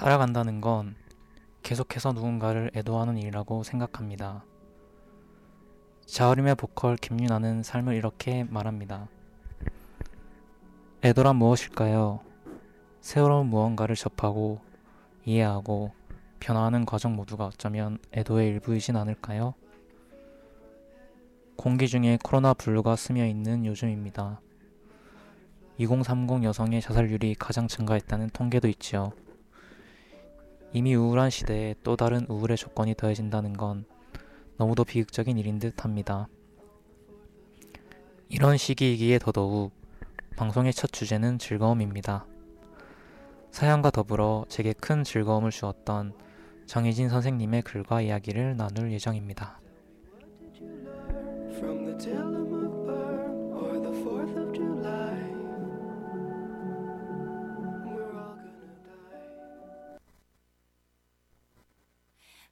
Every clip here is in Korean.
살아간다는 건 계속해서 누군가를 애도하는 일이라고 생각합니다. 자우림의 보컬 김유나는 삶을 이렇게 말합니다. 애도란 무엇일까요? 새로운 무언가를 접하고 이해하고 변화하는 과정 모두가 어쩌면 애도의 일부이진 않을까요? 공기 중에 코로나 블루가 스며 있는 요즘입니다. 2030 여성의 자살률이 가장 증가했다는 통계도 있지요. 이미 우울한 시대에 또 다른 우울의 조건이 더해진다는 건 너무도 비극적인 일인 듯 합니다. 이런 시기이기에 더더욱 방송의 첫 주제는 즐거움입니다. 사연과 더불어 제게 큰 즐거움을 주었던 정희진 선생님의 글과 이야기를 나눌 예정입니다.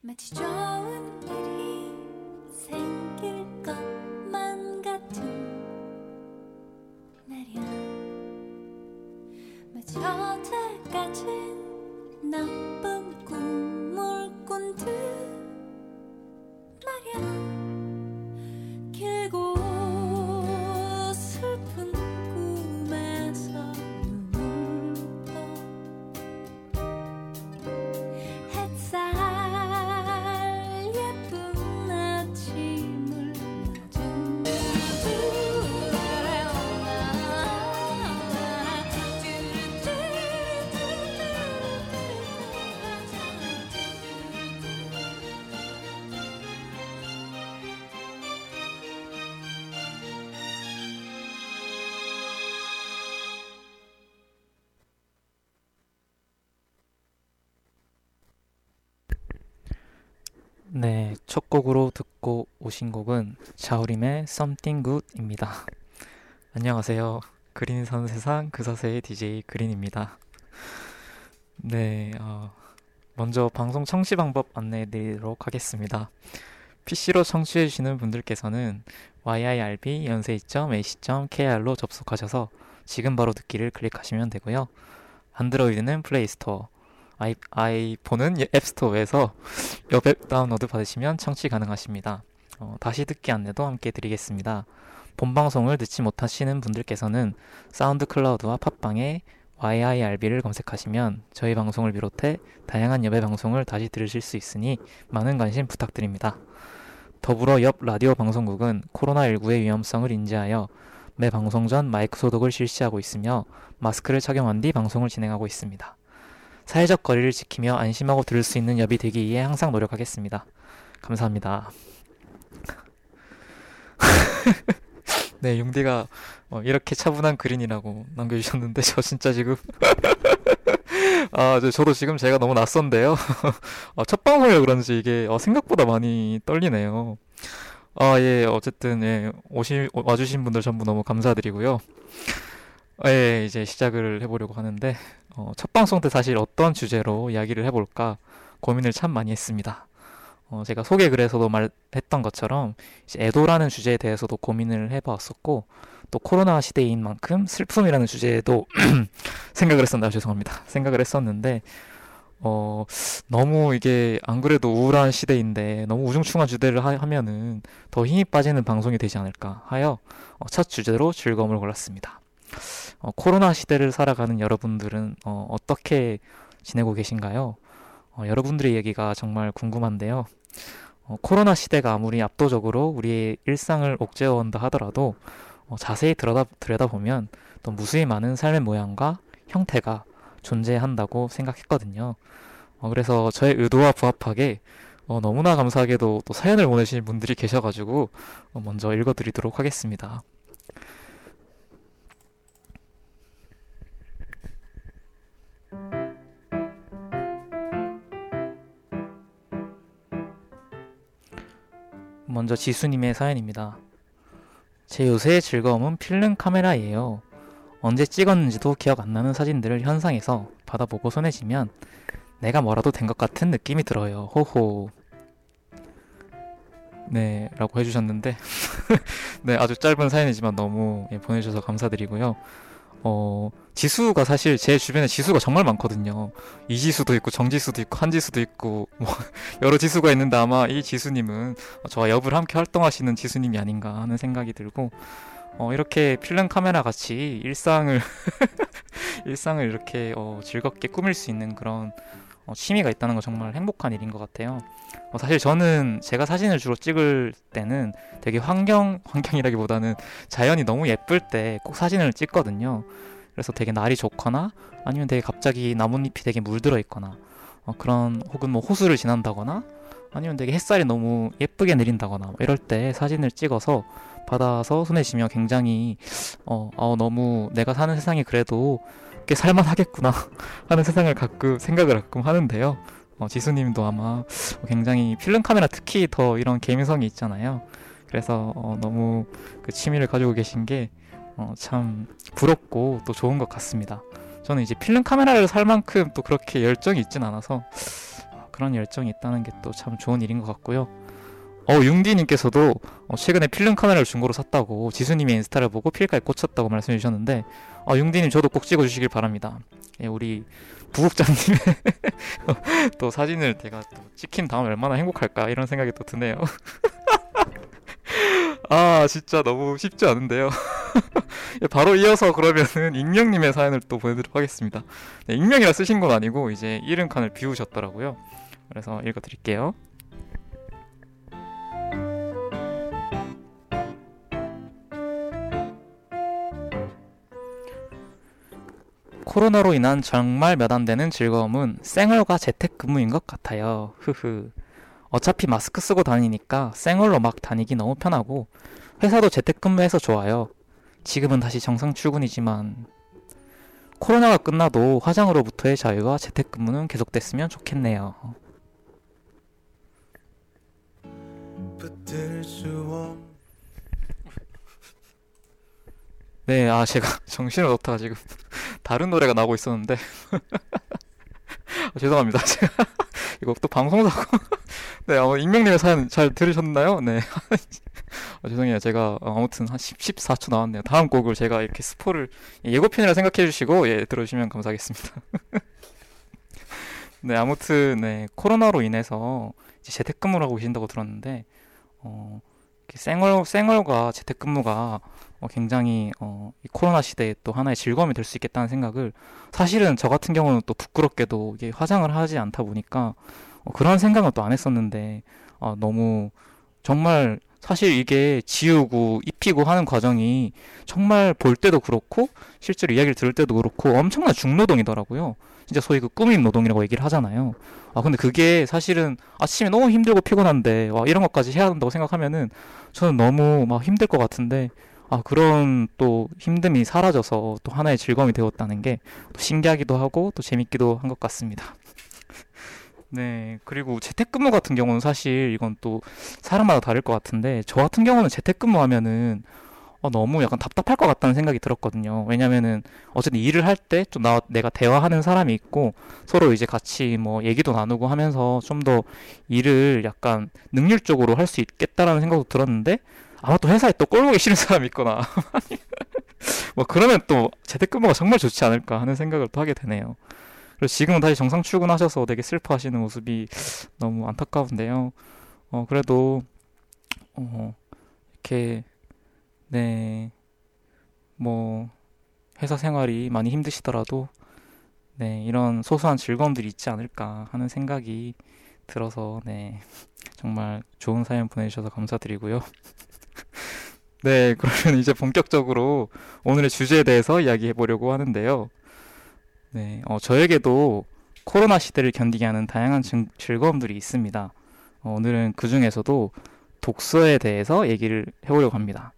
마치 좋은 일 네, 첫 곡으로 듣고 오신 곡은 자우림의 Something Good입니다. 안녕하세요. 그린 선 세상 그사세의 DJ 그린입니다. 네, 어, 먼저 방송 청취 방법 안내해 드리도록 하겠습니다. PC로 청취해 주시는 분들께서는 yirb 연세2.ac.kr로 접속하셔서 지금 바로 듣기를 클릭하시면 되고요. 안드로이드는 플레이스토어, 아이, 아이폰은 앱스토어에서 여백 다운로드 받으시면 청취 가능하십니다. 어, 다시 듣기 안내도 함께 드리겠습니다. 본 방송을 듣지 못하시는 분들께서는 SoundCloud와 팟빵에 YIRB를 검색하시면 저희 방송을 비롯해 다양한 여배 방송을 다시 들으실 수 있으니 많은 관심 부탁드립니다. 더불어 옆 라디오 방송국은 코로나19의 위험성을 인지하여 매 방송 전 마이크 소독을 실시하고 있으며 마스크를 착용한 뒤 방송을 진행하고 있습니다. 사회적 거리를 지키며 안심하고 들을 수 있는 엽이 되기 위해 항상 노력하겠습니다. 감사합니다. 네, 용디가 어, 이렇게 차분한 그린이라고 남겨주셨는데 저 진짜 지금 아, 저, 도 지금 제가 너무 낯선데요. 어, 첫 방송이라 그런지 이게 어, 생각보다 많이 떨리네요. 아, 예, 어쨌든 예, 오시 와주신 분들 전부 너무 감사드리고요. 예, 이제 시작을 해보려고 하는데 어, 첫 방송 때 사실 어떤 주제로 이야기를 해볼까 고민을 참 많이 했습니다. 어, 제가 소개 글에서도 말했던 것처럼 애도라는 주제에 대해서도 고민을 해봤었고 또 코로나 시대인 만큼 슬픔이라는 주제에도 생각을 했었나 죄송합니다. 생각을 했었는데 어, 너무 이게 안 그래도 우울한 시대인데 너무 우중충한 주제를 하, 면은더 힘이 빠지는 방송이 되지 않을까 하여 어, 첫 주제로 즐거움을 골랐습니다. 어, 코로나 시대를 살아가는 여러분들은 어, 어떻게 지내고 계신가요? 어, 여러분들의 얘기가 정말 궁금한데요. 어, 코로나 시대가 아무리 압도적으로 우리의 일상을 옥죄어온다 하더라도 어, 자세히 들여다, 들여다보면 또 무수히 많은 삶의 모양과 형태가 존재한다고 생각했거든요. 어, 그래서 저의 의도와 부합하게 어, 너무나 감사하게도 또 사연을 보내신 분들이 계셔가지고 어, 먼저 읽어드리도록 하겠습니다. 먼저 지수님의 사연입니다. 제 요새의 즐거움은 필름 카메라예요. 언제 찍었는지도 기억 안 나는 사진들을 현상에서 받아보고 손해지면 내가 뭐라도 된 것 같은 느낌이 들어요. 호호. 네, 라고 해주셨는데, 네, 아주 짧은 사연이지만 너무 예, 보내주셔서 감사드리고요. 어, 지수가 사실 제 주변에 지수가 정말 많거든요. 이 지수도 있고 정지수도 있고 한지수도 있고 뭐 여러 지수가 있는데 아마 이 지수님은 저와 엽을 함께 활동하시는 지수님이 아닌가 하는 생각이 들고 어, 이렇게 필름 카메라 같이 일상을 일상을 이렇게 어, 즐겁게 꾸밀 수 있는 그런 어, 취미가 있다는 건 정말 행복한 일인 것 같아요. 어, 사실 저는 제가 사진을 주로 찍을 때는 되게 환경 환경이라기보다는 자연이 너무 예쁠 때 꼭 사진을 찍거든요. 그래서 되게 날이 좋거나 아니면 되게 갑자기 나뭇잎이 되게 물들어 있거나 어, 그런 혹은 뭐 호수를 지난다거나 아니면 되게 햇살이 너무 예쁘게 내린다거나 뭐 이럴 때 사진을 찍어서 받아서 손에 쥐면 굉장히 어, 어 너무 내가 사는 세상이 그래도 꽤 살만하겠구나 하는 세상을 가끔 생각을 가끔 하는데요. 어, 지수님도 아마 굉장히 필름 카메라 특히 더 이런 개미성이 있잖아요. 그래서 어, 너무 그 취미를 가지고 계신 게참 어, 부럽고 또 좋은 것 같습니다. 저는 이제 필름 카메라를 살 만큼 또 그렇게 열정이 있진 않아서 그런 열정이 있다는 게 또 참 좋은 일인 것 같고요. 어, 융디님께서도 어, 최근에 필름 카메라를 중고로 샀다고 지수님의 인스타를 보고 필까지 꽂혔다고 말씀해 주셨는데 어, 융디님 저도 꼭 찍어주시길 바랍니다. 예, 우리 부국장님의 또 사진을 제가 또 찍힌 다음에 얼마나 행복할까 이런 생각이 또 드네요. 아 진짜 너무 쉽지 않은데요. 예, 바로 이어서 그러면은 익명님의 사연을 또 보내드리도록 하겠습니다. 네, 익명이라 쓰신 건 아니고 이제 이름 칸을 비우셨더라고요. 그래서 읽어드릴게요. 코로나로 인한 정말 몇 안 되는 즐거움은 생얼과 재택근무인 것 같아요. 흐흐. 어차피 마스크 쓰고 다니니까 생얼로 막 다니기 너무 편하고 회사도 재택근무해서 좋아요. 지금은 다시 정상 출근이지만 코로나가 끝나도 화장으로부터의 자유와 재택근무는 계속됐으면 좋겠네요. 네, 아 제가 정신을 놓다가 지금 다른 노래가 나오고 있었는데 아, 죄송합니다. 제가 이거 또 방송사고 네, 어, 익명님의 사연 잘 들으셨나요? 네. 아, 죄송해요. 제가 어, 아무튼 한 10, 14초 나왔네요. 다음 곡을 제가 이렇게 스포를 예고편이라 생각해 주시고 예, 들어주시면 감사하겠습니다. 네, 아무튼 네, 코로나로 인해서 이제 재택근무를 하고 계신다고 들었는데 어, 생얼 생얼과 재택근무가 어, 굉장히 어, 이 코로나 시대에 또 하나의 즐거움이 될 수 있겠다는 생각을 사실은 저 같은 경우는 또 부끄럽게도 이게 화장을 하지 않다 보니까 어, 그런 생각은 또 안 했었는데 어, 너무 정말 사실 이게 지우고 입히고 하는 과정이 정말 볼 때도 그렇고 실제로 이야기를 들을 때도 그렇고 엄청난 중노동이더라고요. 진짜 소위 그 꾸밈 노동이라고 얘기를 하잖아요. 아 근데 그게 사실은 아침에 너무 힘들고 피곤한데 와 이런 것까지 해야 한다고 생각하면은 저는 너무 막 힘들 것 같은데 아, 그런 또 힘듦이 사라져서 또 하나의 즐거움이 되었다는 게 또 신기하기도 하고 또 재밌기도 한 것 같습니다. 네, 그리고 재택근무 같은 경우는 사실 이건 또 사람마다 다를 것 같은데 저 같은 경우는 재택근무 하면은 어, 너무 약간 답답할 것 같다는 생각이 들었거든요. 왜냐면은 어쨌든 일을 할 때 좀 나, 내가 대화하는 사람이 있고 서로 이제 같이 뭐 얘기도 나누고 하면서 좀 더 일을 약간 능률적으로 할 수 있겠다라는 생각도 들었는데 아마 또 회사에 또 꼴보기 싫은 사람이 있거나 뭐 그러면 또 재택근무가 정말 좋지 않을까 하는 생각을 또 하게 되네요. 그래서 지금은 다시 정상 출근하셔서 되게 슬퍼하시는 모습이 너무 안타까운데요. 어 그래도 어 이렇게 네 뭐 회사 생활이 많이 힘드시더라도 네 이런 소소한 즐거움들이 있지 않을까 하는 생각이 들어서 네 정말 좋은 사연 보내주셔서 감사드리고요. 네, 그러면 이제 본격적으로 오늘의 주제에 대해서 이야기해 보려고 하는데요. 네, 어, 저에게도 코로나 시대를 견디게 하는 다양한 증, 즐거움들이 있습니다. 어, 오늘은 그 중에서도 독서에 대해서 얘기를 해보려고 합니다.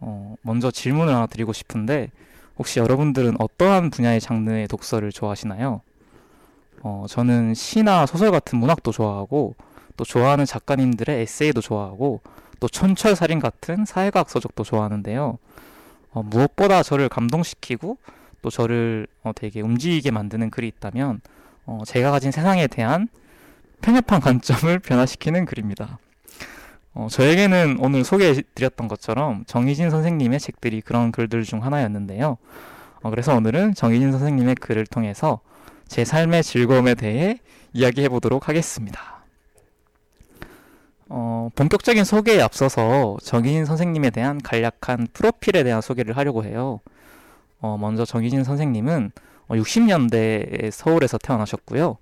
어, 먼저 질문을 하나 드리고 싶은데, 혹시 여러분들은 어떠한 분야의 장르의 독서를 좋아하시나요? 어, 저는 시나 소설 같은 문학도 좋아하고, 또 좋아하는 작가님들의 에세이도 좋아하고, 또 천철살인 같은 사회과학 서적도 좋아하는데요. 어, 무엇보다 저를 감동시키고 또 저를 어, 되게 움직이게 만드는 글이 있다면 어, 제가 가진 세상에 대한 편협한 관점을 변화시키는 글입니다. 어, 저에게는 오늘 소개해드렸던 것처럼 정희진 선생님의 책들이 그런 글들 중 하나였는데요. 어, 그래서 오늘은 정희진 선생님의 글을 통해서 제 삶의 즐거움에 대해 이야기해 보도록 하겠습니다. 어, 본격적인 소개에 앞서서 정희진 선생님에 대한 간략한 프로필에 대한 소개를 하려고 해요. 어, 먼저 정희진 선생님은 60년대에 서울에서 태어나셨고요.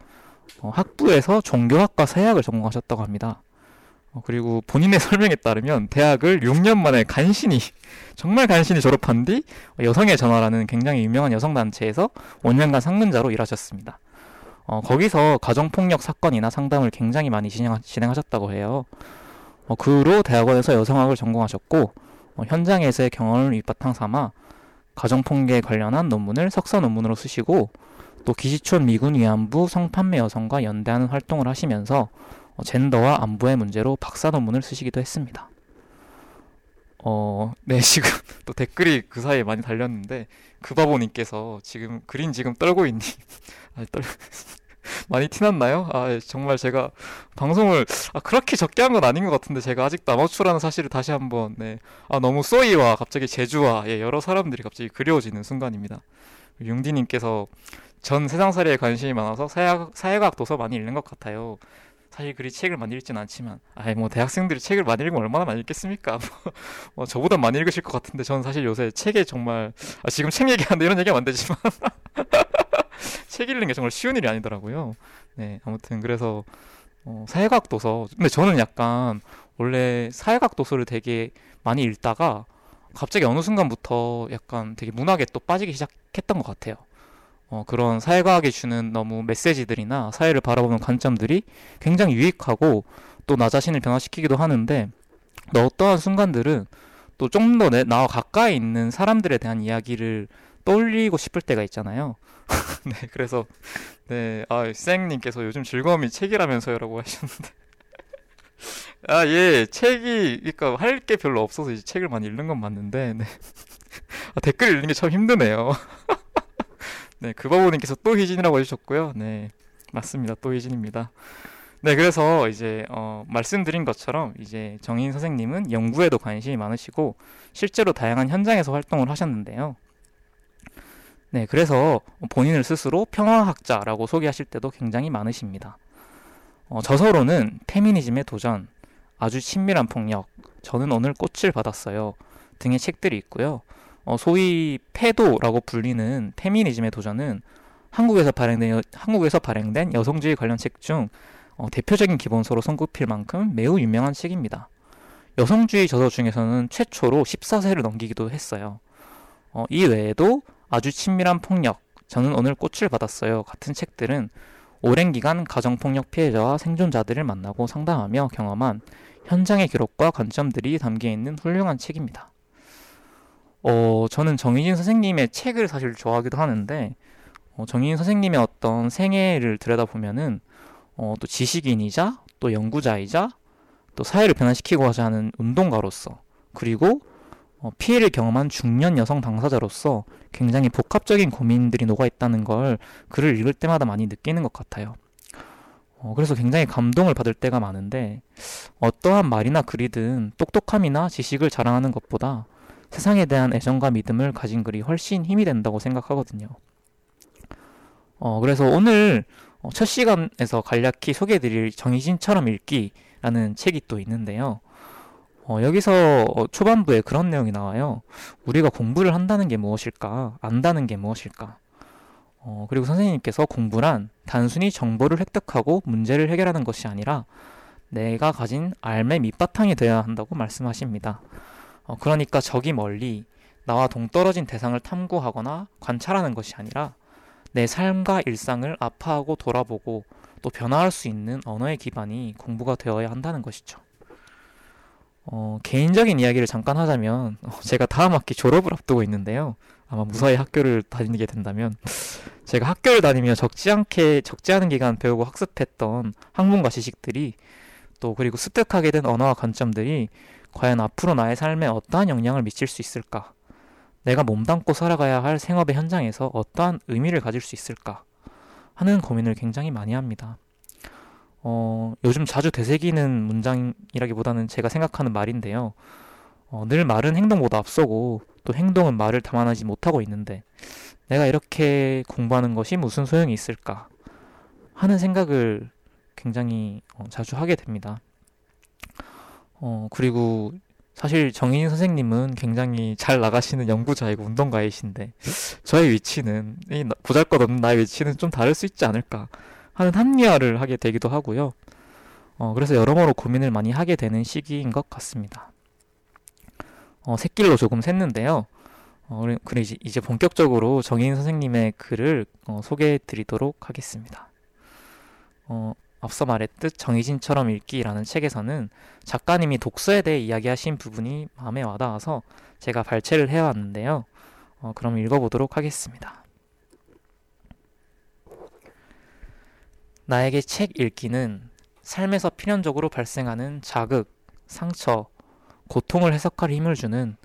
어, 학부에서 종교학과 서예학을 전공하셨다고 합니다. 어, 그리고 본인의 설명에 따르면 대학을 6년 만에 간신히 정말 간신히 졸업한 뒤 여성의 전화라는 굉장히 유명한 여성 단체에서 5년간 상근자로 일하셨습니다. 어, 거기서 가정폭력 사건이나 상담을 굉장히 많이 진행, 하셨다고 해요. 어, 그 후로 대학원에서 여성학을 전공하셨고 어, 현장에서의 경험을 밑바탕 삼아 가정폭력에 관련한 논문을 석사 논문으로 쓰시고 또 기시촌 미군 위안부 성판매 여성과 연대하는 활동을 하시면서 어, 젠더와 안보의 문제로 박사 논문을 쓰시기도 했습니다. 어, 네, 지금 또 댓글이 그 사이에 많이 달렸는데, 그바보님께서 지금 그린 지금 떨고 있니? 아, 떨, 많이 티났나요? 아, 예, 정말 제가 방송을 아, 그렇게 적게 한 건 아닌 것 같은데 제가 아직도 아마추어라는 사실을 다시 한번 네. 아, 너무 쏘이와 갑자기 제주와 예, 여러 사람들이 갑자기 그리워지는 순간입니다. 융디님께서 전 세상살이에 관심이 많아서 사회학, 사회과학 도서 많이 읽는 것 같아요. 사실 그리 책을 많이 읽진 않지만, 아이 뭐 대학생들이 책을 많이 읽으면 얼마나 많이 읽겠습니까? 뭐, 뭐 저보다 많이 읽으실 것 같은데 저는 사실 요새 책에 정말 아, 지금 책 얘기하는데 이런 얘기하면 안 되지만 책 읽는 게 정말 쉬운 일이 아니더라고요. 네, 아무튼 그래서 어, 사회과학 도서. 근데 저는 약간 원래 사회과학 도서를 되게 많이 읽다가 갑자기 어느 순간부터 약간 되게 문학에 또 빠지기 시작했던 것 같아요. 어, 그런 사회과학이 주는 너무 메시지들이나 사회를 바라보는 관점들이 굉장히 유익하고 또 나 자신을 변화시키기도 하는데 또 어떠한 순간들은 또 좀 더 나와 가까이 있는 사람들에 대한 이야기를 떠올리고 싶을 때가 있잖아요. 네, 그래서 네, 아, 쌩님께서 요즘 즐거움이 책이라면서요라고 하셨는데 아, 예, 책이 그러니까 할 게 별로 없어서 이제 책을 많이 읽는 건 맞는데 네. 아, 댓글 읽는 게 참 힘드네요. 네, 그바보님께서 또 희진이라고 해주셨고요. 네, 맞습니다. 또 희진입니다. 네, 그래서 이제 어, 말씀드린 것처럼 이제 정인 선생님은 연구에도 관심이 많으시고 실제로 다양한 현장에서 활동을 하셨는데요. 네, 그래서 본인을 스스로 평화학자라고 소개하실 때도 굉장히 많으십니다. 어, 저서로는 페미니즘의 도전, 아주 친밀한 폭력, 저는 오늘 꽃을 받았어요 등의 책들이 있고요. 어, 소위 패도라고 불리는 페미니즘의 도전은 한국에서 발행된 한국에서 발행된 여성주의 관련 책 중 어, 대표적인 기본서로 손꼽힐 만큼 매우 유명한 책입니다. 여성주의 저서 중에서는 최초로 14세를 넘기기도 했어요. 어, 이 외에도 아주 친밀한 폭력, 저는 오늘 꽃을 받았어요. 같은 책들은 오랜 기간 가정폭력 피해자와 생존자들을 만나고 상담하며 경험한 현장의 기록과 관점들이 담겨 있는 훌륭한 책입니다. 어, 저는 정희진 선생님의 책을 사실 좋아하기도 하는데, 어, 정희진 선생님의 어떤 생애를 들여다보면은, 어, 또 지식인이자, 또 연구자이자, 또 사회를 변화시키고자 하는 운동가로서, 그리고 어, 피해를 경험한 중년 여성 당사자로서 굉장히 복합적인 고민들이 녹아 있다는 걸 글을 읽을 때마다 많이 느끼는 것 같아요. 어, 그래서 굉장히 감동을 받을 때가 많은데 어떠한 말이나 글이든 똑똑함이나 지식을 자랑하는 것보다 세상에 대한 애정과 믿음을 가진 글이 훨씬 힘이 된다고 생각하거든요. 어, 그래서 오늘 어, 첫 시간에서 간략히 소개해드릴 정희진처럼 읽기라는 책이 또 있는데요. 어, 여기서 어, 초반부에 그런 내용이 나와요. 우리가 공부를 한다는 게 무엇일까? 안다는 게 무엇일까? 어, 그리고 선생님께서 공부란 단순히 정보를 획득하고 문제를 해결하는 것이 아니라 내가 가진 알매 밑바탕이 되어야 한다고 말씀하십니다. 어, 그러니까 저기 멀리 나와 동떨어진 대상을 탐구하거나 관찰하는 것이 아니라 내 삶과 일상을 아파하고 돌아보고 또 변화할 수 있는 언어의 기반이 공부가 되어야 한다는 것이죠. 어, 개인적인 이야기를 잠깐 하자면 어, 제가 다음 학기 졸업을 앞두고 있는데요. 아마 무사히 학교를 다니게 된다면 제가 학교를 다니며 적지 않게 적지 않은 기간 배우고 학습했던 학문과 지식들이 또 그리고 습득하게 된 언어와 관점들이 과연 앞으로 나의 삶에 어떠한 영향을 미칠 수 있을까? 내가 몸담고 살아가야 할 생업의 현장에서 어떠한 의미를 가질 수 있을까? 하는 고민을 굉장히 많이 합니다. 어, 요즘 자주 되새기는 문장이라기보다는 제가 생각하는 말인데요. 어, 늘 말은 행동보다 앞서고 또 행동은 말을 담아내지 못하고 있는데 내가 이렇게 공부하는 것이 무슨 소용이 있을까 하는 생각을 굉장히 어, 자주 하게 됩니다. 어, 그리고 사실 정인 선생님은 굉장히 잘 나가시는 연구자이고 운동가이신데 저의 위치는 이 보잘것없는 나의 위치는 좀 다를 수 있지 않을까 하는 합리화를 하게 되기도 하고요. 어, 그래서 여러모로 고민을 많이 하게 되는 시기인 것 같습니다. 어, 새길로 조금 샜는데요. 어, 그리고 이제, 이제 본격적으로 정인 선생님의 글을 어, 소개해 드리도록 하겠습니다. 어, 앞서 말했듯 정희진처럼 읽기라는 책에서는 작가님이 독서에 대해 이야기하신 부분이 마음에 와닿아서 제가 발췌를 해왔는데요. 어, 그럼 읽어보도록 하겠습니다. 나에게 책 읽기는 삶에서 필연적으로 발생하는 자극, 상처, 고통을 해석할 힘을 주는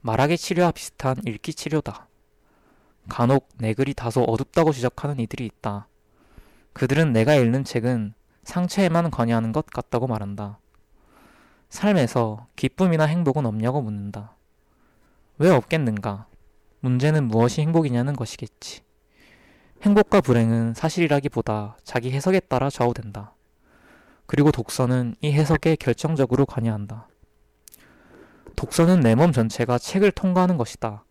말하기 치료와 비슷한 읽기 치료다. 간혹 내 글이 다소 어둡다고 지적하는 이들이 있다. 그들은 내가 읽는 책은 상처에만 관여하는 것 같다고 말한다. 삶에서 기쁨이나 행복은 없냐고 묻는다. 왜 없겠는가? 문제는 무엇이 행복이냐는 것이겠지. 행복과 불행은 사실이라기보다 자기 해석에 따라 좌우된다. 그리고 독서는 이 해석에 결정적으로 관여한다. 독서는 내 몸 전체가 책을 통과하는 것이다.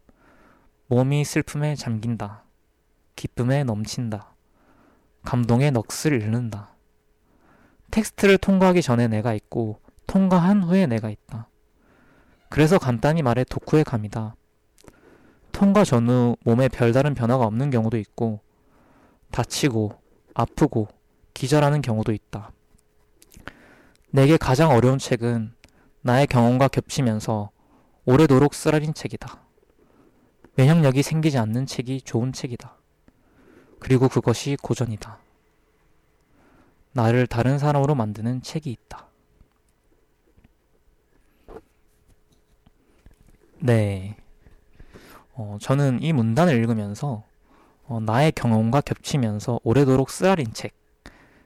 몸이 슬픔에 잠긴다. 기쁨에 넘친다. 감동의 넋을 잃는다. 텍스트를 통과하기 전에 내가 있고 통과한 후에 내가 있다. 그래서 간단히 말해 독후의 감이다. 통과 전후 몸에 별다른 변화가 없는 경우도 있고 다치고 아프고 기절하는 경우도 있다. 내게 가장 어려운 책은 나의 경험과 겹치면서 오래도록 쓰라린 책이다. 면역력이 생기지 않는 책이 좋은 책이다. 그리고 그것이 고전이다. 나를 다른 사람으로 만드는 책이 있다. 네. 어, 저는 이 문단을 읽으면서 어, 나의 경험과 겹치면서 오래도록 쓰라린 책,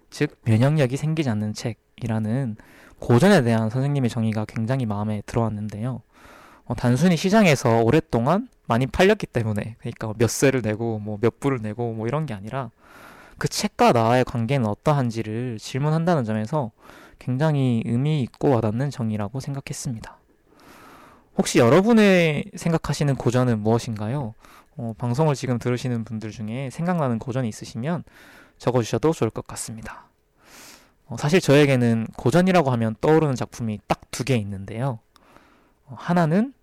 즉 면역력이 생기지 않는 책이라는 고전에 대한 선생님의 정의가 굉장히 마음에 들어왔는데요. 어, 단순히 시장에서 오랫동안 많이 팔렸기 때문에 그러니까 몇 세를 내고 뭐몇 불을 내고 뭐 이런 게 아니라 그 책과 나의 관계는 어떠한지를 질문한다는 점에서 굉장히 의미 있고 와닿는 정의라고 생각했습니다. 혹시 여러분의 생각하시는 고전은 무엇인가요? 어, 방송을 지금 들으시는 분들 중에 생각나는 고전이 있으시면 적어주셔도 좋을 것 같습니다. 어, 사실 저에게는 고전이라고 하면 떠오르는 작품이 딱 두 개 있는데요. 어, 하나는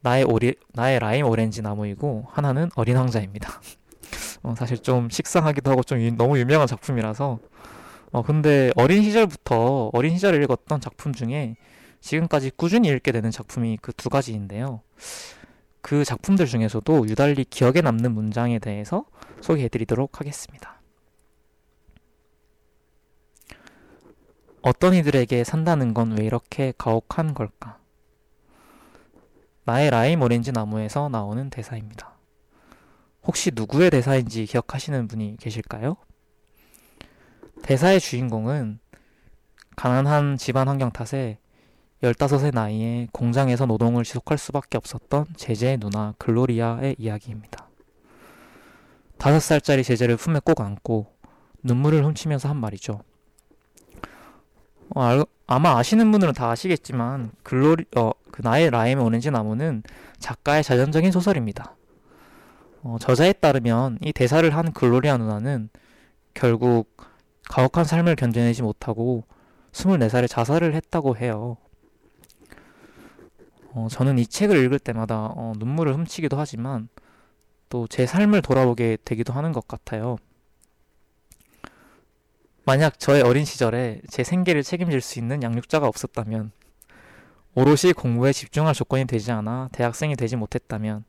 나의 오리, 나의 라임 오렌지 나무이고 하나는 어린 왕자입니다. 어, 사실 좀 식상하기도 하고 좀 유, 너무 유명한 작품이라서 어, 근데 어린 시절부터 어린 시절에 읽었던 작품 중에 지금까지 꾸준히 읽게 되는 작품이 그 두 가지인데요. 그 작품들 중에서도 유달리 기억에 남는 문장에 대해서 소개해 드리도록 하겠습니다. 어떤 이들에게 산다는 건 왜 이렇게 가혹한 걸까? 나의 라임 오렌지 나무에서 나오는 대사입니다. 혹시 누구의 대사인지 기억하시는 분이 계실까요? 대사의 주인공은 가난한 집안 환경 탓에 15세 나이에 공장에서 노동을 지속할 수밖에 없었던 제재의 누나 글로리아의 이야기입니다. 5살짜리 제제를 품에 꼭 안고 눈물을 훔치면서 한 말이죠. 어, 알, 아마 아시는 분들은 다 아시겠지만 글로리 어, 그 나의 라임의 오렌지 나무는 작가의 자전적인 소설입니다. 어, 저자에 따르면 이 대사를 한 글로리아 누나는 결국 가혹한 삶을 견뎌내지 못하고 24살에 자살을 했다고 해요. 어, 저는 이 책을 읽을 때마다 어, 눈물을 훔치기도 하지만 또 제 삶을 돌아보게 되기도 하는 것 같아요. 만약 저의 어린 시절에 제 생계를 책임질 수 있는 양육자가 없었다면, 오롯이 공부에 집중할 조건이 되지 않아 대학생이 되지 못했다면,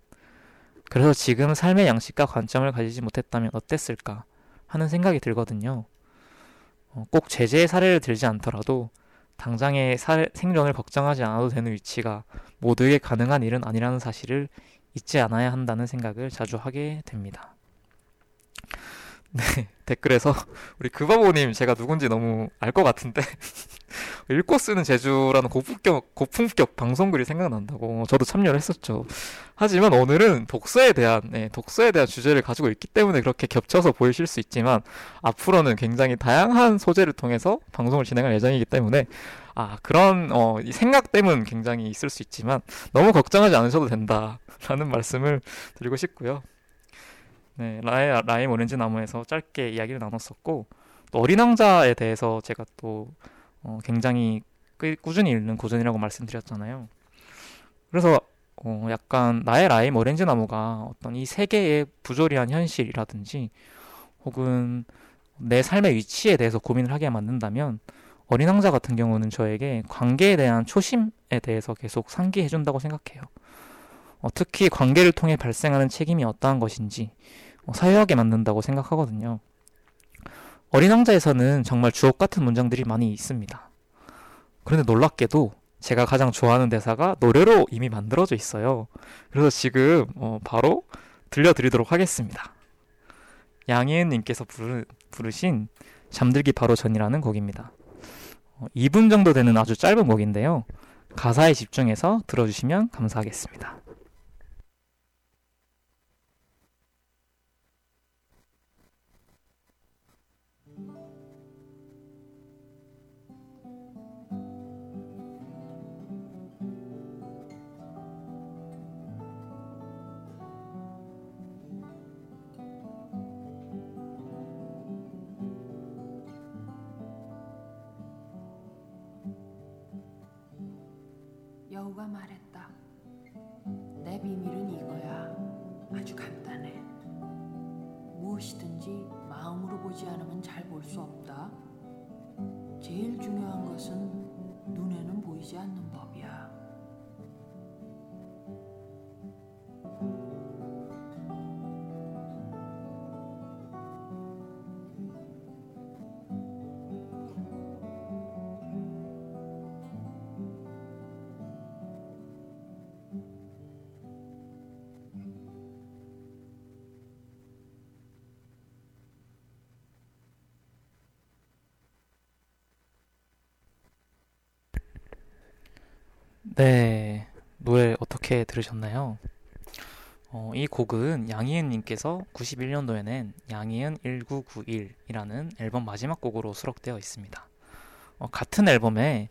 그래서 지금 삶의 양식과 관점을 가지지 못했다면 어땠을까 하는 생각이 들거든요. 어, 꼭 제재의 사례를 들지 않더라도 당장의 사례, 생존을 걱정하지 않아도 되는 위치가 모두에게 가능한 일은 아니라는 사실을 잊지 않아야 한다는 생각을 자주 하게 됩니다. 네, 댓글에서 우리 그바보님 제가 누군지 너무 알 것 같은데 읽고 쓰는 제주라는 고품격, 고품격 방송글이 생각난다고 저도 참여를 했었죠. 하지만 오늘은 독서에 대한 네, 독서에 대한 주제를 가지고 있기 때문에 그렇게 겹쳐서 보이실 수 있지만 앞으로는 굉장히 다양한 소재를 통해서 방송을 진행할 예정이기 때문에 아 그런 어, 생각 때문 굉장히 있을 수 있지만 너무 걱정하지 않으셔도 된다라는 말씀을 드리고 싶고요. 네, 라의 라임 오렌지 나무에서 짧게 이야기를 나눴었고 또 어린 왕자에 대해서 제가 또 어, 굉장히 꾸준히 읽는 고전이라고 말씀드렸잖아요. 그래서 어, 약간 나의 라임 오렌지 나무가 어떤 이 세계의 부조리한 현실이라든지 혹은 내 삶의 위치에 대해서 고민을 하게 만든다면 어린 왕자 같은 경우는 저에게 관계에 대한 초심에 대해서 계속 상기해 준다고 생각해요. 어, 특히 관계를 통해 발생하는 책임이 어떠한 것인지 어, 사유하게 만든다고 생각하거든요. 어린 왕자에서는 정말 주옥 같은 문장들이 많이 있습니다. 그런데 놀랍게도 제가 가장 좋아하는 대사가 노래로 이미 만들어져 있어요. 그래서 지금 어, 바로 들려드리도록 하겠습니다. 양희은님께서 부르, 부르신 잠들기 바로 전이라는 곡입니다. 어, 2분 정도 되는 아주 짧은 곡인데요. 가사에 집중해서 들어주시면 감사하겠습니다. 여우가 말했다. 내 비밀은 이거야. 아주 간단해. 무엇이든지 마음으로 보지 않으면 잘 볼 수 없다. 제일 중요한 것은 눈에는 보이지 않는 법이야. 네, 노래 어떻게 들으셨나요? 어, 이 곡은 양희은님께서 91년도에 낸 양희은 1991이라는 앨범 마지막 곡으로 수록되어 있습니다. 어, 같은 앨범에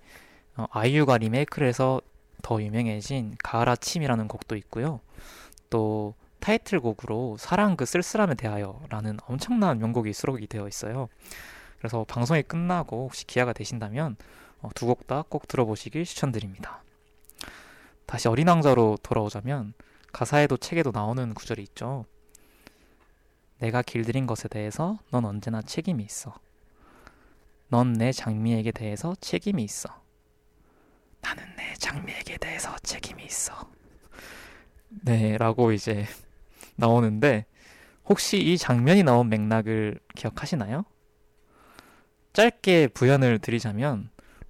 어, 아이유가 리메이크를 해서 더 유명해진 가을 아침이라는 곡도 있고요. 또 타이틀곡으로 사랑 그 쓸쓸함에 대하여라는 엄청난 명곡이 수록이 되어 있어요. 그래서 방송이 끝나고 혹시 기회가 되신다면 어, 두곡 다 꼭 들어보시길 추천드립니다. 다시 어린 왕자로 돌아오자면 가사에도 책에도 나오는 구절이 있죠. 내가 길들인 것에 대해서 넌 언제나 책임이 있어. 넌 내 장미에게 대해서 책임이 있어. 나는 내 장미에게 대해서 책임이 있어. 네, 라고 이제 나오는데 혹시 이 장면이 나온 맥락을 기억하시나요? 짧게 부연을 드리자면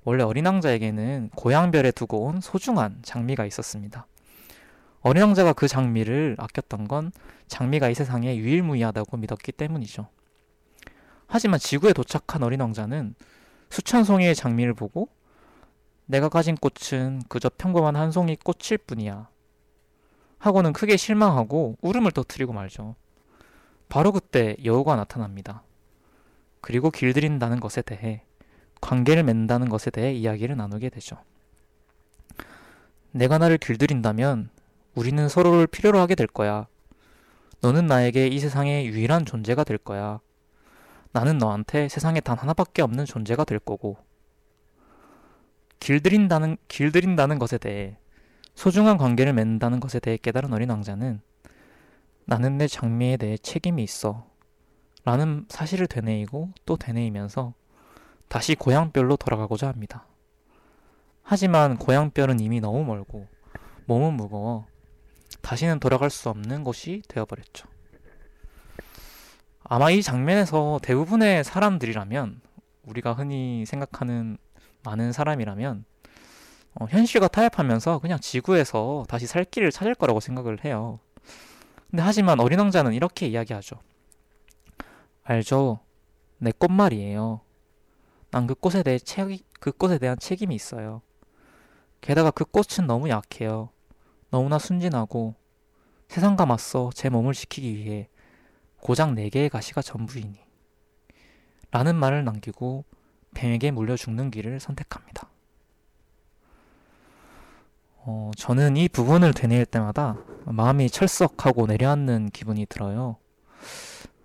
원래 어린 왕자에게는 고향별에 두고 온 소중한 장미가 있었습니다. 어린 왕자가 그 장미를 아꼈던 건 장미가 이 세상에 유일무이하다고 믿었기 때문이죠. 하지만 지구에 도착한 어린 왕자는 수천 송이의 장미를 보고 내가 가진 꽃은 그저 평범한 한 송이 꽃일 뿐이야. 하고는 크게 실망하고 울음을 터뜨리고 말죠. 바로 그때 여우가 나타납니다. 그리고 길들인다는 것에 대해 관계를 맺는다는 것에 대해 이야기를 나누게 되죠. 내가 나를 길들인다면 우리는 서로를 필요로 하게 될 거야. 너는 나에게 이 세상의 유일한 존재가 될 거야. 나는 너한테 세상에 단 하나밖에 없는 존재가 될 거고. 길들인다는, 길들인다는 것에 대해 소중한 관계를 맺는다는 것에 대해 깨달은 어린 왕자는 나는 내 장미에 대해 책임이 있어. 라는 사실을 되뇌이고 또 되뇌이면서 다시 고향별로 돌아가고자 합니다. 하지만 고향별은 이미 너무 멀고 몸은 무거워 다시는 돌아갈 수 없는 곳이 되어버렸죠. 아마 이 장면에서 대부분의 사람들이라면 우리가 흔히 생각하는 많은 사람이라면 어, 현실과 타협하면서 그냥 지구에서 다시 살 길을 찾을 거라고 생각을 해요. 근데 하지만 어린 왕자는 이렇게 이야기하죠. 알죠? 내 꽃 말이에요. 난 그 꽃에 대해 책, 그 꽃에 대한 책임이 있어요. 게다가 그 꽃은 너무 약해요. 너무나 순진하고 세상과 맞서 제 몸을 지키기 위해 고작 네 개의 가시가 전부이니. 라는 말을 남기고 뱀에게 물려 죽는 길을 선택합니다. 어, 저는 이 부분을 되뇌일 때마다 마음이 철썩하고 내려앉는 기분이 들어요.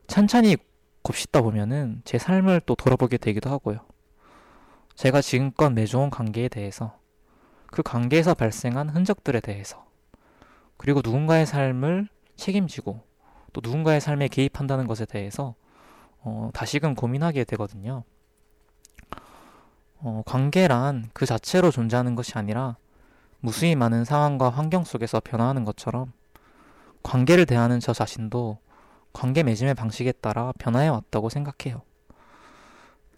찬찬히 곱씹다 보면은 제 삶을 또 돌아보게 되기도 하고요. 제가 지금껏 맺어온 관계에 대해서, 그 관계에서 발생한 흔적들에 대해서, 그리고 누군가의 삶을 책임지고 또 누군가의 삶에 개입한다는 것에 대해서 어, 다시금 고민하게 되거든요. 어, 관계란 그 자체로 존재하는 것이 아니라 무수히 많은 상황과 환경 속에서 변화하는 것처럼 관계를 대하는 저 자신도 관계 맺음의 방식에 따라 변화해 왔다고 생각해요.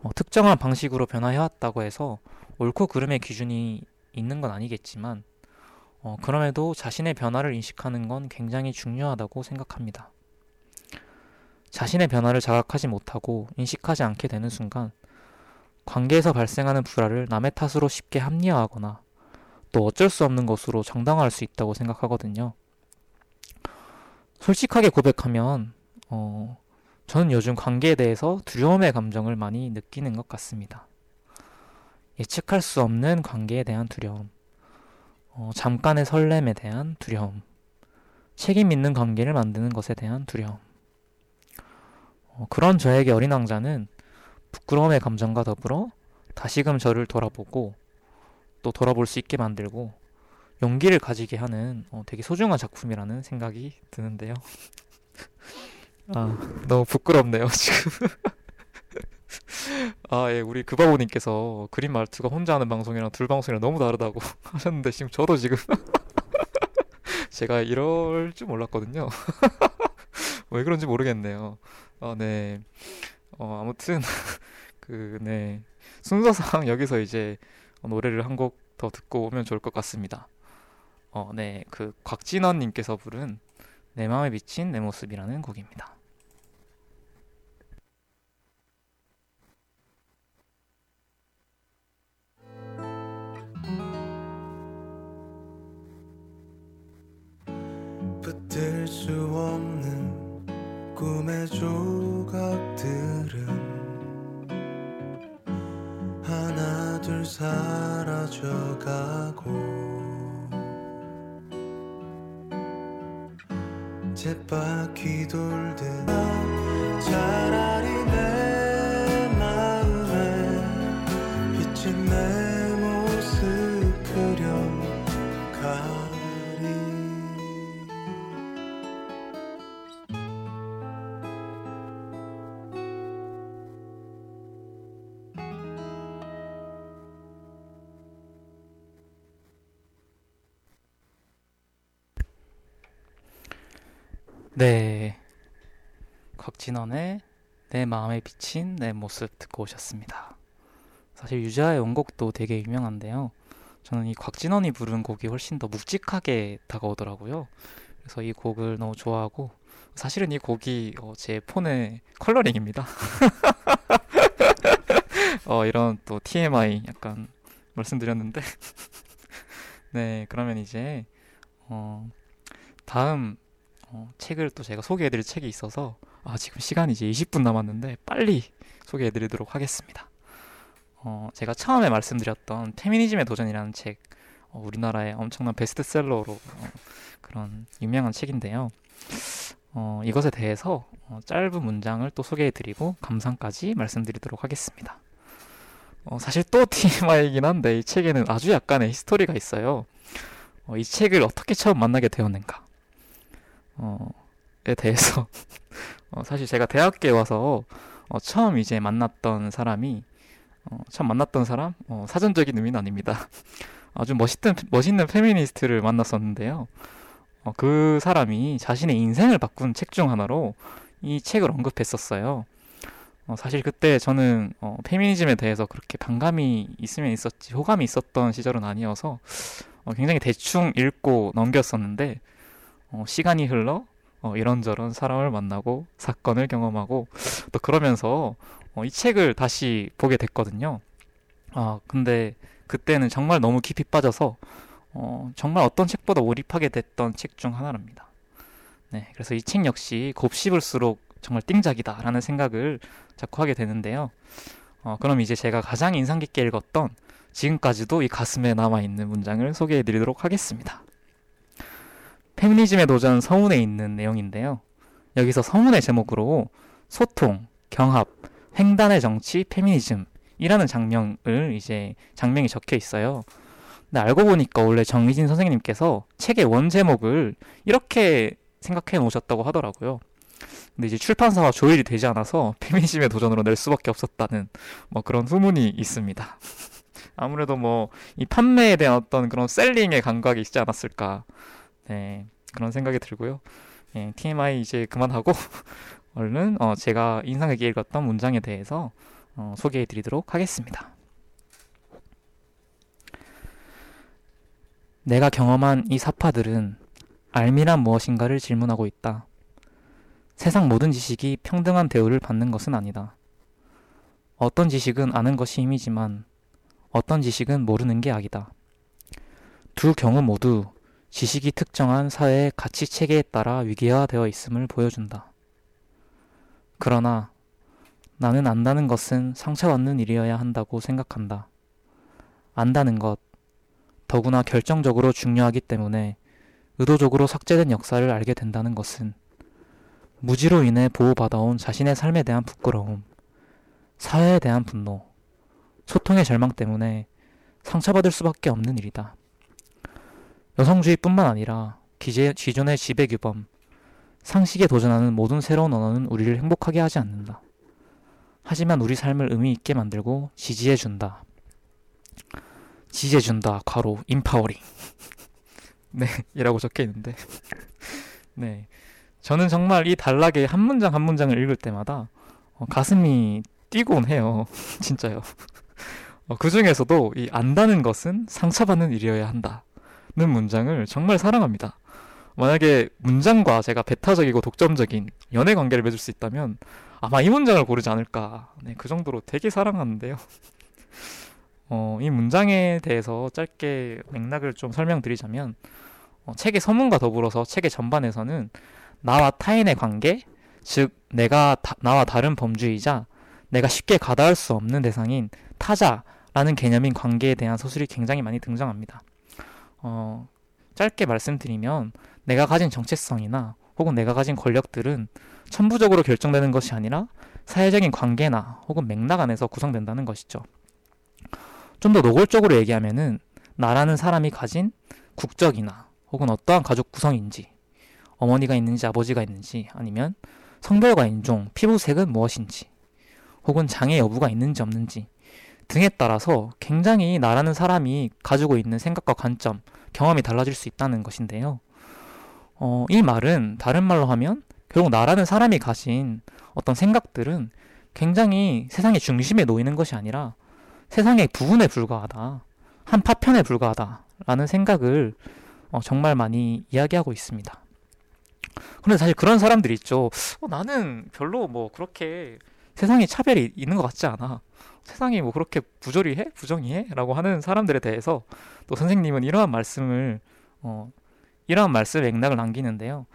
어, 특정한 방식으로 변화해 왔다고 해서 옳고 그름의 기준이 있는 건 아니겠지만 어, 그럼에도 자신의 변화를 인식하는 건 굉장히 중요하다고 생각합니다. 자신의 변화를 자각하지 못하고 인식하지 않게 되는 순간 관계에서 발생하는 불화를 남의 탓으로 쉽게 합리화하거나 또 어쩔 수 없는 것으로 정당화할 수 있다고 생각하거든요. 솔직하게 고백하면 어, 저는 요즘 관계에 대해서 두려움의 감정을 많이 느끼는 것 같습니다. 예측할 수 없는 관계에 대한 두려움, 어, 잠깐의 설렘에 대한 두려움, 책임 있는 관계를 만드는 것에 대한 두려움. 어, 그런 저에게 어린 왕자는 부끄러움의 감정과 더불어 다시금 저를 돌아보고 또 돌아볼 수 있게 만들고 용기를 가지게 하는 어, 되게 소중한 작품이라는 생각이 드는데요. 아, 너무 부끄럽네요, 지금. 아, 예, 우리 그바보님께서 그림 말투가 혼자 하는 방송이랑 둘 방송이랑 너무 다르다고 하셨는데 지금 저도 지금 제가 이럴 줄 몰랐거든요. 왜 그런지 모르겠네요. 아, 네. 어, 아무튼 그, 네. 순서상 여기서 이제 노래를 한 곡 더 듣고 오면 좋을 것 같습니다. 어, 네. 그 곽진원님께서 부른 내 마음에 비친 내 모습이라는 곡입니다. 들 수 없는 꿈의 조각들은 하나 둘 사라져가고 쳇바퀴 돌듯 차라리 내 네. 곽진원의 내 마음에 비친 내 모습 듣고 오셨습니다. 사실 유자의 원곡도 되게 유명한데요. 저는 이 곽진원이 부른 곡이 훨씬 더 묵직하게 다가오더라고요. 그래서 이 곡을 너무 좋아하고 사실은 이 곡이 어, 제 폰의 컬러링입니다. 어, 이런 또 TMI 약간 말씀드렸는데 네 그러면 이제 어, 다음 어, 책을 또 제가 소개해드릴 책이 있어서 아, 지금 시간이 이제 20분 남았는데 빨리 소개해드리도록 하겠습니다. 어, 제가 처음에 말씀드렸던 페미니즘의 도전이라는 책, 어, 우리나라의 엄청난 베스트셀러로 어, 그런 유명한 책인데요. 어, 이것에 대해서 어, 짧은 문장을 또 소개해드리고 감상까지 말씀드리도록 하겠습니다. 어, 사실 또 TMI이긴 한데 이 책에는 아주 약간의 히스토리가 있어요. 어, 이 책을 어떻게 처음 만나게 되었는가? 어, 에 대해서 어, 사실 제가 대학교에 와서 어, 처음 이제 만났던 사람이 어, 처음 만났던 사람 어, 사전적인 의미는 아닙니다. 아주 멋있던 멋있는 페미니스트를 만났었는데요. 어, 그 사람이 자신의 인생을 바꾼 책 중 하나로 이 책을 언급했었어요. 어, 사실 그때 저는 어, 페미니즘에 대해서 그렇게 반감이 있으면 있었지 호감이 있었던 시절은 아니어서 어, 굉장히 대충 읽고 넘겼었는데 어, 시간이 흘러 어, 이런저런 사람을 만나고 사건을 경험하고 또 그러면서 어, 이 책을 다시 보게 됐거든요. 아, 근데 그때는 정말 너무 깊이 빠져서 어, 정말 어떤 책보다 몰입하게 됐던 책 중 하나랍니다. 네, 그래서 이 책 역시 곱씹을수록 정말 띵작이다라는 생각을 자꾸 하게 되는데요. 어, 그럼 이제 제가 가장 인상 깊게 읽었던 지금까지도 이 가슴에 남아있는 문장을 소개해 드리도록 하겠습니다. 페미니즘의 도전 서문에 있는 내용인데요. 여기서 서문의 제목으로 소통, 경합, 횡단의 정치, 페미니즘이라는 장면을 이제 장면이 적혀 있어요. 근데 알고 보니까 원래 정희진 선생님께서 책의 원 제목을 이렇게 생각해 놓으셨다고 하더라고요. 근데 이제 출판사와 조율이 되지 않아서 페미니즘의 도전으로 낼 수밖에 없었다는 뭐 그런 후문이 있습니다. 아무래도 뭐 이 판매에 대한 어떤 그런 셀링의 감각이 있지 않았을까. 네, 그런 생각이 들고요. 예, TMI 이제 그만하고 얼른 어, 제가 인상 깊게 읽었던 문장에 대해서 어, 소개해 드리도록 하겠습니다. 내가 경험한 이 사파들은 알미란 무엇인가를 질문하고 있다. 세상 모든 지식이 평등한 대우를 받는 것은 아니다. 어떤 지식은 아는 것이 힘이지만 어떤 지식은 모르는 게 악이다. 두 경우 모두 지식이 특정한 사회의 가치 체계에 따라 위계화되어 있음을 보여준다. 그러나 나는 안다는 것은 상처받는 일이어야 한다고 생각한다. 안다는 것, 더구나 결정적으로 중요하기 때문에 의도적으로 삭제된 역사를 알게 된다는 것은 무지로 인해 보호받아온 자신의 삶에 대한 부끄러움, 사회에 대한 분노, 소통의 절망 때문에 상처받을 수밖에 없는 일이다. 여성주의뿐만 아니라 기재, 기존의 지배규범, 상식에 도전하는 모든 새로운 언어는 우리를 행복하게 하지 않는다. 하지만 우리 삶을 의미 있게 만들고 지지해준다. 지지해준다. 과로 인파워링. 네, 이라고 적혀 있는데. 네. 저는 정말 이 단락의 한 문장 한 문장을 읽을 때마다 어, 가슴이 뛰곤 해요. 진짜요. 어, 그 중에서도 이 안다는 것은 상처받는 일이어야 한다는 문장을 정말 사랑합니다. 만약에 문장과 제가 배타적이고 독점적인 연애 관계를 맺을 수 있다면 아마 이 문장을 고르지 않을까. 네, 그 정도로 되게 사랑하는데요. 어, 이 문장에 대해서 짧게 맥락을 좀 설명드리자면 어, 책의 서문과 더불어서 책의 전반에서는 나와 타인의 관계, 즉 내가 다, 나와 다른 범주이자 내가 쉽게 가닿을 수 없는 대상인 타자라는 개념인 관계에 대한 서술이 굉장히 많이 등장합니다. 어, 짧게 말씀드리면 내가 가진 정체성이나 혹은 내가 가진 권력들은 천부적으로 결정되는 것이 아니라 사회적인 관계나 혹은 맥락 안에서 구성된다는 것이죠. 좀 더 노골적으로 얘기하면은 나라는 사람이 가진 국적이나 혹은 어떠한 가족 구성인지 어머니가 있는지 아버지가 있는지 아니면 성별과 인종, 피부색은 무엇인지 혹은 장애 여부가 있는지 없는지 등에 따라서 굉장히 나라는 사람이 가지고 있는 생각과 관점, 경험이 달라질 수 있다는 것인데요. 어, 이 말은 다른 말로 하면 결국 나라는 사람이 가진 어떤 생각들은 굉장히 세상의 중심에 놓이는 것이 아니라 세상의 부분에 불과하다. 한 파편에 불과하다라는 생각을 어, 정말 많이 이야기하고 있습니다. 그런데 사실 그런 사람들이 있죠. 어, 나는 별로 뭐 그렇게 세상에 차별이 있는 것 같지 않아. 세상이 뭐 그렇게 부조리해? 부정이해? 라고 하는 사람들에 대해서 또 선생님은 이러한 말씀을, 어, 이러한 말씀 맥락을 남기는데요.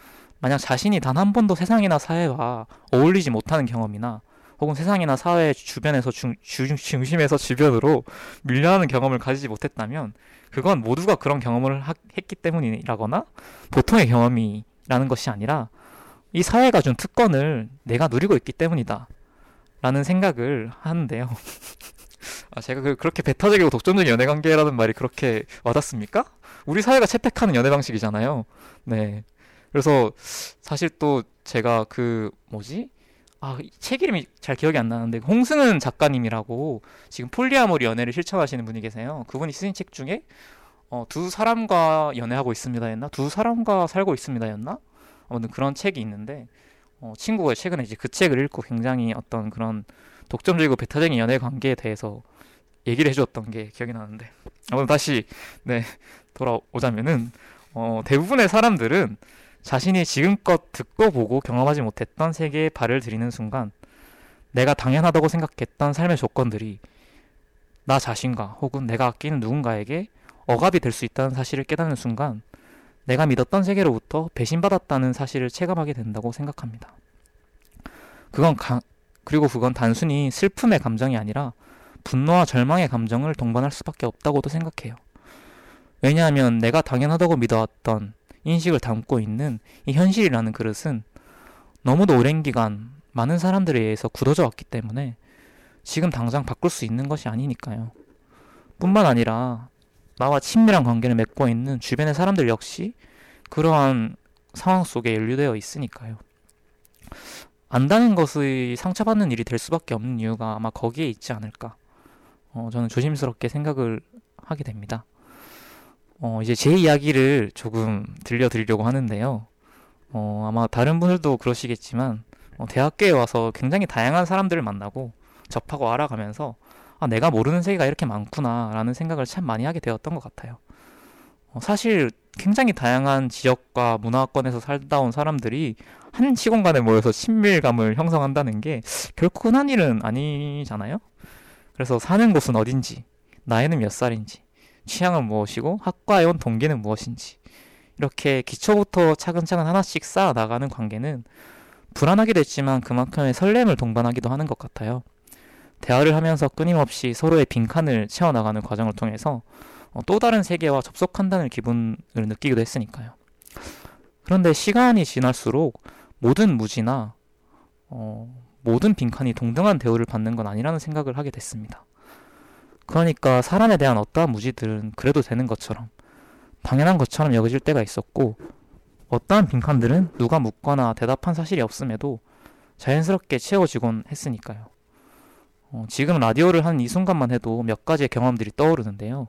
만약 자신이 단 한 번도 세상이나 사회와 어울리지 못하는 경험이나 혹은 세상이나 사회 주변에서 중, 중, 중심에서 주변으로 밀려나는 경험을 가지지 못했다면 그건 모두가 그런 경험을 하, 했기 때문이라거나 보통의 경험이라는 것이 아니라 이 사회가 준 특권을 내가 누리고 있기 때문이다. 라는 생각을 하는데요. 아, 제가 그, 그렇게 배타적이고 독점적인 연애 관계라는 말이 그렇게 와닿습니까? 우리 사회가 채택하는 연애 방식이잖아요. 네. 그래서 사실 또 제가 그 뭐지? 아, 책 이름이 잘 기억이 안 나는데 홍승은 작가님이라고 지금 폴리아모리 연애를 실천하시는 분이 계세요. 그분이 쓰신 책 중에 어, 두 사람과 연애하고 있습니다였나? 두 사람과 살고 있습니다였나? 아무튼 그런 책이 있는데 어, 친구가 최근에 이제 그 책을 읽고 굉장히 어떤 그런 독점적이고 배타적인 연애 관계에 대해서 얘기를 해주었던 게 기억이 나는데. 아무튼 다시 네 돌아오자면은 어, 대부분의 사람들은 자신이 지금껏 듣고 보고 경험하지 못했던 세계에 발을 들이는 순간 내가 당연하다고 생각했던 삶의 조건들이 나 자신과 혹은 내가 아끼는 누군가에게 억압이 될 수 있다는 사실을 깨닫는 순간 내가 믿었던 세계로부터 배신받았다는 사실을 체감하게 된다고 생각합니다. 그건 가, 그리고 그건 단순히 슬픔의 감정이 아니라 분노와 절망의 감정을 동반할 수밖에 없다고도 생각해요. 왜냐하면 내가 당연하다고 믿어왔던 인식을 담고 있는 이 현실이라는 그릇은 너무도 오랜 기간 많은 사람들에 의해서 굳어져 왔기 때문에 지금 당장 바꿀 수 있는 것이 아니니까요. 뿐만 아니라 나와 친밀한 관계를 맺고 있는 주변의 사람들 역시 그러한 상황 속에 연루되어 있으니까요. 안다는 것이 상처받는 일이 될 수밖에 없는 이유가 아마 거기에 있지 않을까. 어, 저는 조심스럽게 생각을 하게 됩니다. 어, 이제 제 이야기를 조금 들려드리려고 하는데요. 어, 아마 다른 분들도 그러시겠지만, 어, 대학교에 와서 굉장히 다양한 사람들을 만나고 접하고 알아가면서, 아, 내가 모르는 세계가 이렇게 많구나, 라는 생각을 참 많이 하게 되었던 것 같아요. 어, 사실 굉장히 다양한 지역과 문화권에서 살다 온 사람들이 한 시공간에 모여서 친밀감을 형성한다는 게 결코 흔한 일은 아니잖아요? 그래서 사는 곳은 어딘지, 나이는 몇 살인지, 취향은 무엇이고 학과에 온 동기는 무엇인지 이렇게 기초부터 차근차근 하나씩 쌓아 나가는 관계는 불안하기도 했지만 그만큼의 설렘을 동반하기도 하는 것 같아요. 대화를 하면서 끊임없이 서로의 빈칸을 채워나가는 과정을 통해서 어, 또 다른 세계와 접속한다는 기분을 느끼기도 했으니까요. 그런데 시간이 지날수록 모든 무지나 어, 모든 빈칸이 동등한 대우를 받는 건 아니라는 생각을 하게 됐습니다. 그러니까 사람에 대한 어떠한 무지들은 그래도 되는 것처럼 당연한 것처럼 여겨질 때가 있었고 어떠한 빈칸들은 누가 묻거나 대답한 사실이 없음에도 자연스럽게 채워지곤 했으니까요. 어, 지금 라디오를 하는 이 순간만 해도 몇 가지의 경험들이 떠오르는데요.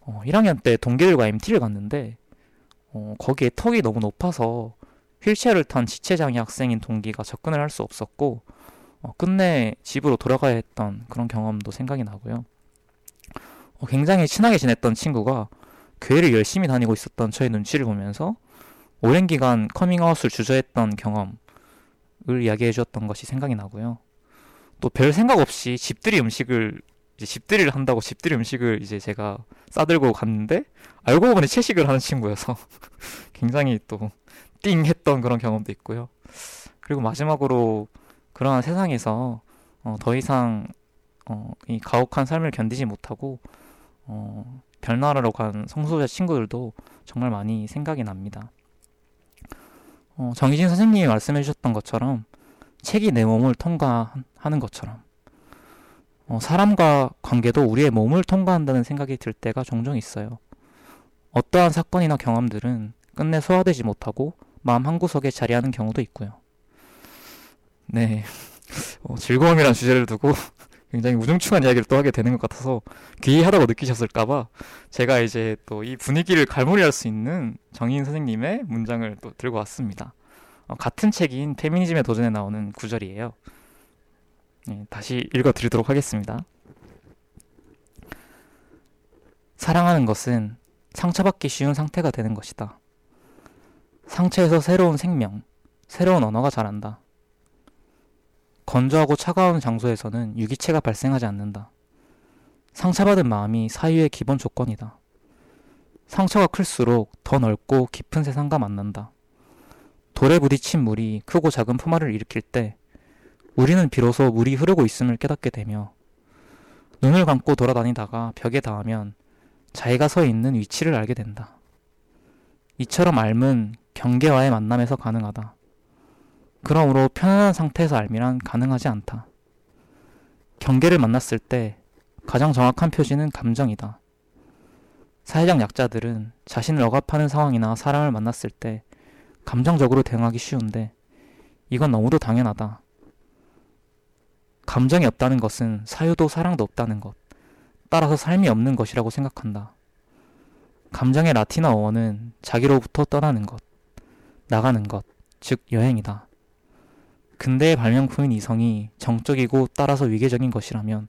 어, 1학년 때 동기들과 MT를 갔는데 어, 거기에 턱이 너무 높아서 휠체어를 탄 지체장애 학생인 동기가 접근을 할 수 없었고 어, 끝내 집으로 돌아가야 했던 그런 경험도 생각이 나고요. 어, 굉장히 친하게 지냈던 친구가 교회를 열심히 다니고 있었던 저의 눈치를 보면서 오랜 기간 커밍아웃을 주저했던 경험을 이야기해 주었던 것이 생각이 나고요. 또 별 생각 없이 집들이 음식을 이제 집들이를 한다고 집들이 음식을 이제 제가 싸들고 갔는데 알고 보니 채식을 하는 친구여서 굉장히 또 띵했던 그런 경험도 있고요. 그리고 마지막으로 그러한 세상에서 어, 더 이상 어, 이 가혹한 삶을 견디지 못하고 어, 별나라로 간 성소자 친구들도 정말 많이 생각이 납니다. 어, 정희진 선생님이 말씀해 주셨던 것처럼 책이 내 몸을 통과 하는 것처럼 어, 사람과 관계도 우리의 몸을 통과한다는 생각이 들 때가 종종 있어요. 어떠한 사건이나 경험들은 끝내 소화되지 못하고 마음 한구석에 자리하는 경우도 있고요. 네. 어, 즐거움이란 주제를 두고 굉장히 우중충한 이야기를 또 하게 되는 것 같아서 귀하다고 느끼셨을까봐 제가 이제 또 이 분위기를 갈무리할 수 있는 정인 선생님의 문장을 또 들고 왔습니다. 어, 같은 책인 페미니즘의 도전에 나오는 구절이에요. 네, 다시 읽어드리도록 하겠습니다. 사랑하는 것은 상처받기 쉬운 상태가 되는 것이다. 상처에서 새로운 생명, 새로운 언어가 자란다. 건조하고 차가운 장소에서는 유기체가 발생하지 않는다. 상처받은 마음이 사유의 기본 조건이다. 상처가 클수록 더 넓고 깊은 세상과 만난다. 돌에 부딪힌 물이 크고 작은 포마를 일으킬 때 우리는 비로소 물이 흐르고 있음을 깨닫게 되며 눈을 감고 돌아다니다가 벽에 닿으면 자기가 서 있는 위치를 알게 된다. 이처럼 알은 경계와의 만남에서 가능하다. 그러므로 편안한 상태에서 알미란 가능하지 않다. 경계를 만났을 때 가장 정확한 표지는 감정이다. 사회적 약자들은 자신을 억압하는 상황이나 사람을 만났을 때 감정적으로 대응하기 쉬운데 이건 너무도 당연하다. 감정이 없다는 것은 사유도 사랑도 없다는 것, 따라서 삶이 없는 것이라고 생각한다. 감정의 라틴어 어원은 자기로부터 떠나는 것, 나가는 것, 즉 여행이다. 근대의 발명품인 이성이 정적이고 따라서 위계적인 것이라면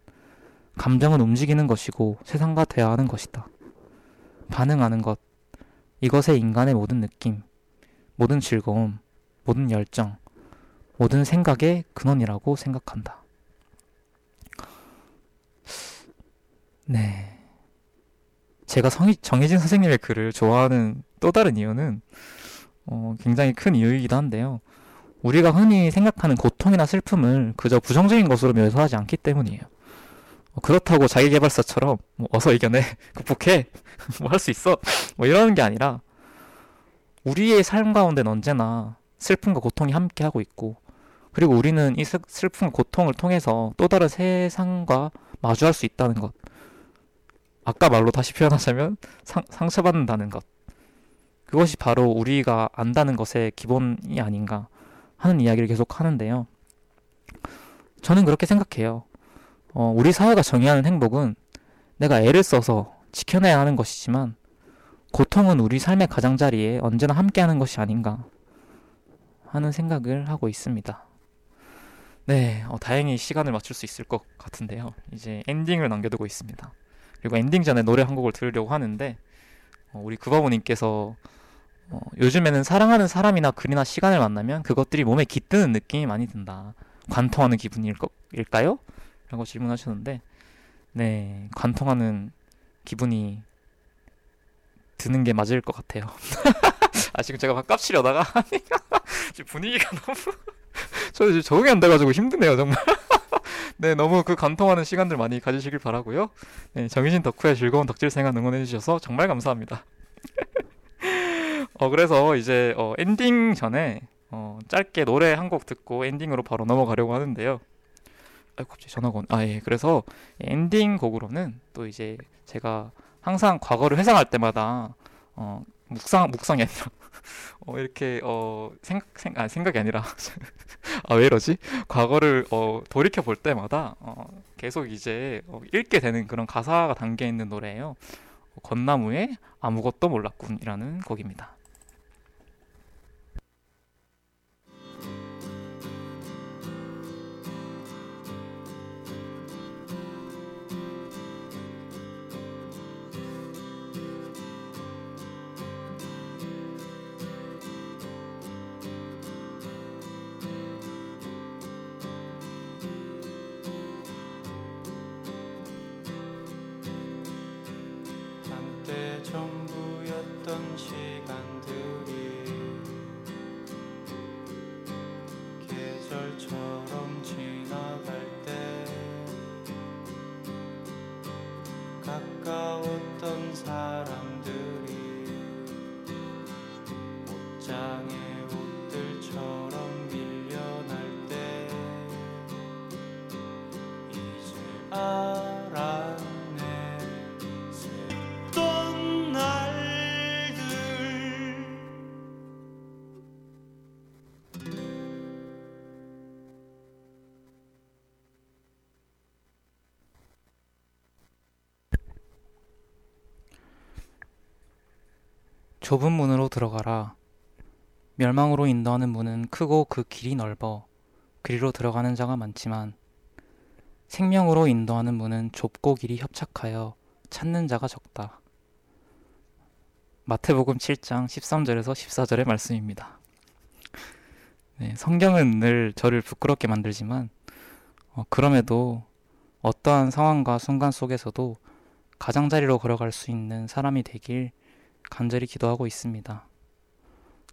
감정은 움직이는 것이고 세상과 대화하는 것이다. 반응하는 것, 이것의 인간의 모든 느낌, 모든 즐거움, 모든 열정, 모든 생각의 근원이라고 생각한다. 네. 제가 성희, 정혜진 선생님의 글을 좋아하는 또 다른 이유는 어, 굉장히 큰 이유이기도 한데요. 우리가 흔히 생각하는 고통이나 슬픔을 그저 부정적인 것으로 묘사하지 않기 때문이에요. 어, 그렇다고 자기계발서처럼 뭐 어서 이겨내, 극복해, 뭐 할 수 있어, 뭐 이러는 게 아니라 우리의 삶 가운데는 언제나 슬픔과 고통이 함께하고 있고 그리고 우리는 이 슬픔과 고통을 통해서 또 다른 세상과 마주할 수 있다는 것. 아까 말로 다시 표현하자면 상, 상처받는다는 것. 그것이 바로 우리가 안다는 것의 기본이 아닌가 하는 이야기를 계속 하는데요. 저는 그렇게 생각해요. 어, 우리 사회가 정의하는 행복은 내가 애를 써서 지켜내야 하는 것이지만 고통은 우리 삶의 가장자리에 언제나 함께하는 것이 아닌가 하는 생각을 하고 있습니다. 네, 어, 다행히 시간을 맞출 수 있을 것 같은데요. 이제 엔딩을 남겨두고 있습니다. 그리고 엔딩 전에 노래 한 곡을 들으려고 하는데 어, 우리 구바모님께서 어, 요즘에는 사랑하는 사람이나 글이나 시간을 만나면 그것들이 몸에 깃드는 느낌이 많이 든다. 관통하는 기분일까요? 라고 질문하셨는데, 네, 관통하는 기분이 드는 게 맞을 것 같아요. 아, 지금 제가 막 깝치려다가, 지금 분위기가 너무, 저 지금 적응이 안 돼가지고 힘드네요, 정말. 네, 너무 그 관통하는 시간들 많이 가지시길 바라고요. 네, 정희진 덕후의 즐거운 덕질 생활 응원해 주셔서 정말 감사합니다. 어, 그래서 이제 어, 엔딩 전에 어, 짧게 노래 한 곡 듣고 엔딩으로 바로 넘어가려고 하는데요. 아, 갑자기 전화가 온. 아, 예. 그래서 엔딩 곡으로는 또 이제 제가 항상 과거를 회상할 때마다 어, 묵상 묵상이 아니라 어, 이렇게 어, 생각 생, 아, 생각이 아니라 아, 왜 이러지? 과거를 어, 돌이켜 볼 때마다 어, 계속 이제 어, 읽게 되는 그런 가사가 담겨 있는 노래예요. 건나무에 아무것도 몰랐군이라는 곡입니다. 좁은 문으로 들어가라. 멸망으로 인도하는 문은 크고 그 길이 넓어 그리로 들어가는 자가 많지만 생명으로 인도하는 문은 좁고 길이 협착하여 찾는 자가 적다. 마태복음 7장 13절에서 14절의 말씀입니다. 네, 성경은 늘 저를 부끄럽게 만들지만 어, 그럼에도 어떠한 상황과 순간 속에서도 가장자리로 걸어갈 수 있는 사람이 되길 간절히 기도하고 있습니다.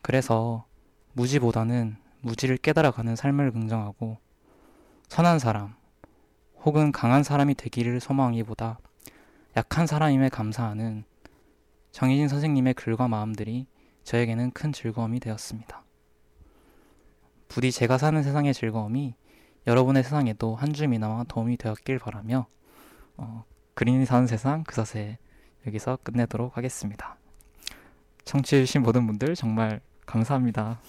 그래서 무지보다는 무지를 깨달아가는 삶을 긍정하고 선한 사람 혹은 강한 사람이 되기를 소망하기보다 약한 사람임에 감사하는 정희진 선생님의 글과 마음들이 저에게는 큰 즐거움이 되었습니다. 부디 제가 사는 세상의 즐거움이 여러분의 세상에도 한 줌이나마 도움이 되었길 바라며 어, 그린이 사는 세상 그사세 여기서 끝내도록 하겠습니다. 청취해주신 모든 분들 정말 감사합니다.